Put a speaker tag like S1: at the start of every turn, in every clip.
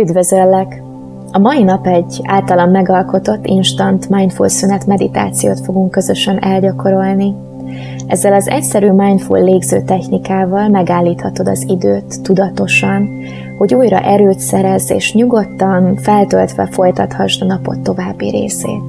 S1: Üdvözöllek! A mai nap egy általam megalkotott instant mindful szünet meditációt fogunk közösen elgyakorolni. Ezzel az egyszerű mindful légző technikával megállíthatod az időt tudatosan, hogy újra erőt szerez és nyugodtan, feltöltve folytathasd a napot további részét.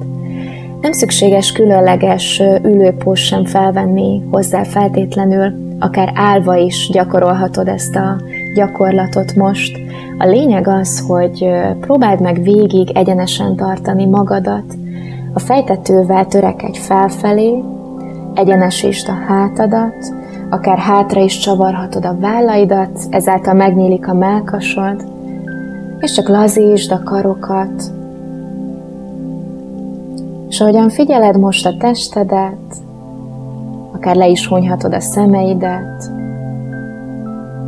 S1: Nem szükséges különleges ülőpós sem felvenni hozzá feltétlenül, akár állva is gyakorolhatod ezt a gyakorlatot most. A lényeg az, hogy próbáld meg végig egyenesen tartani magadat, a fejtetővel törekedj felfelé, egyenesítsd a hátadat, akár hátra is csavarhatod a vállaidat, ezáltal megnyílik a melkasod, és csak lazítsd a karokat, és ahogyan figyeled most a testedet, akár le is hunyhatod a szemeidet,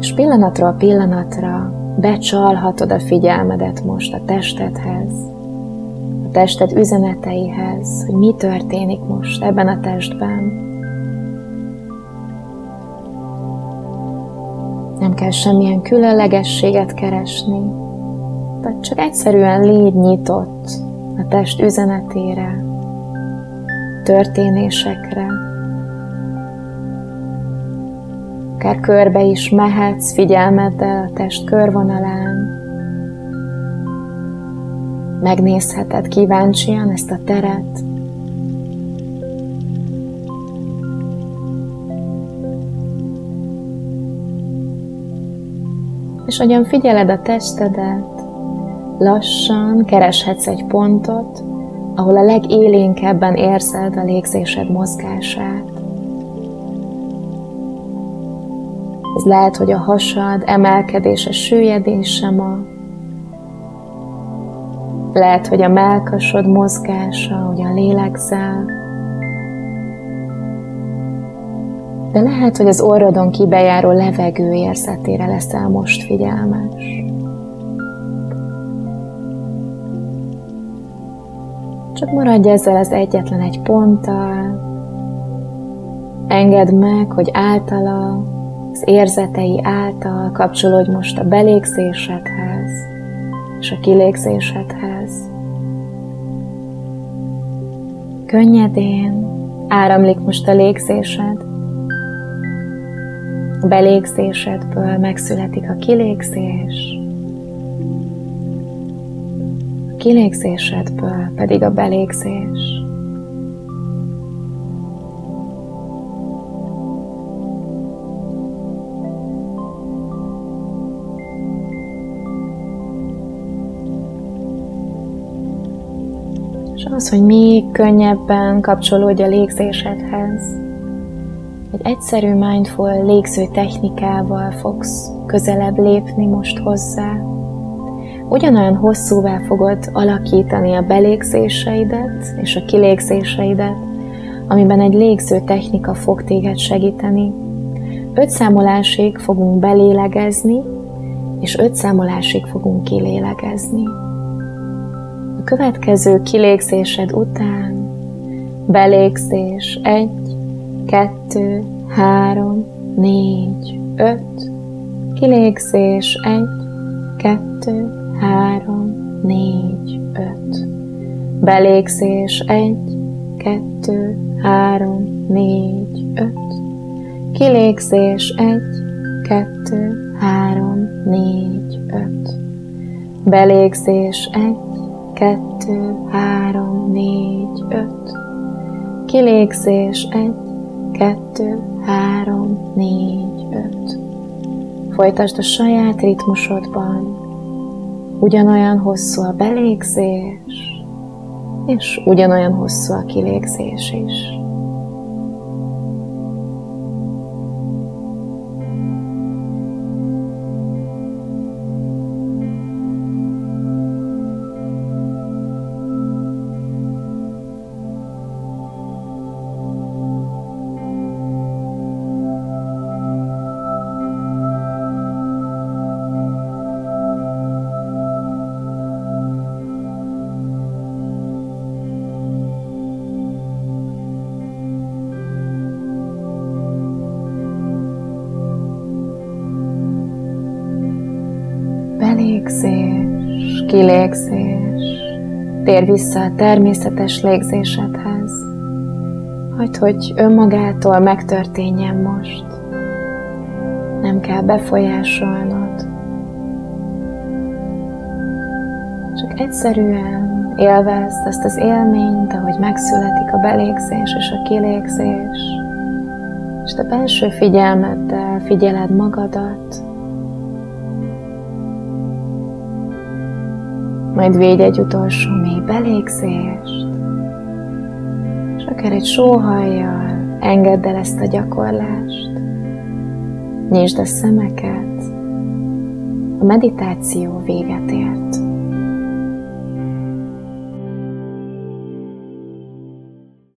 S1: és pillanatról pillanatra becsalhatod a figyelmedet most a testedhez, a tested üzeneteihez, hogy mi történik most ebben a testben. Nem kell semmilyen különlegességet keresni, vagy csak egyszerűen légy nyitott a test üzenetére, történésekre. Akár körbe is mehetsz figyelmeddel a test körvonalán. Megnézheted kíváncsian ezt a teret, és hogyan figyeled a testedet, lassan kereshetsz egy pontot, ahol a legélénkebben érzed a légzésed mozgását. Ez lehet, hogy a hasad emelkedése, süllyedése ma, lehet, hogy a melkasod mozgása, hogyan lélegzel, de lehet, hogy az orrodon kibejáró levegő érzetére leszel most figyelmes. Csak maradj ezzel az egyetlen egy ponttal. Engedd meg, hogy általa, az érzetei által kapcsolódj most a belégzésedhez és a kilégzésedhez. Könnyedén áramlik most a légzésed. A belégzésedből megszületik a kilégzés, kilégzésedből pedig a belégzés. Az, hogy még könnyebben kapcsolódj a légzésedhez, egy egyszerű mindful légző technikával fogsz közelebb lépni most hozzá ugyanolyan hosszúvá fogod alakítani a belégzéseidet és a kilégzéseidet, amiben egy légző technika fog téged segíteni. Öt számolásig fogunk belélegezni, és öt számolásig fogunk kilélegezni. Következő kilégzésed után. Belégzés. Egy, kettő, három, négy, öt, kilégzés. Egy, kettő, három, négy, öt. Belégzés. Egy, kettő, három, négy, öt. Kilégzés. Egy, kettő, három, négy, öt. Belégzés. Egy, kettő, három, négy, öt. Kilégzés egy, kettő, három, négy, öt. Folytasd a saját ritmusodban, ugyanolyan hosszú a belégzés, és ugyanolyan hosszú a kilégzés is. Belégzés kilégzés. Tér vissza a természetes légzésedhez. Hagyd, hogy önmagától megtörténjen most. Nem kell befolyásolnod. Csak egyszerűen élvezd ezt az élményt, ahogy megszületik a belégzés és a kilégzés, és a belső figyelmeddel figyeled magadat, majd védj egy utolsó mély belégzést, és akár egy sóhajjal engedd el ezt a gyakorlást, nyisd a szemeket, a meditáció véget ért.